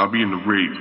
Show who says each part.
Speaker 1: I'll be in the rave.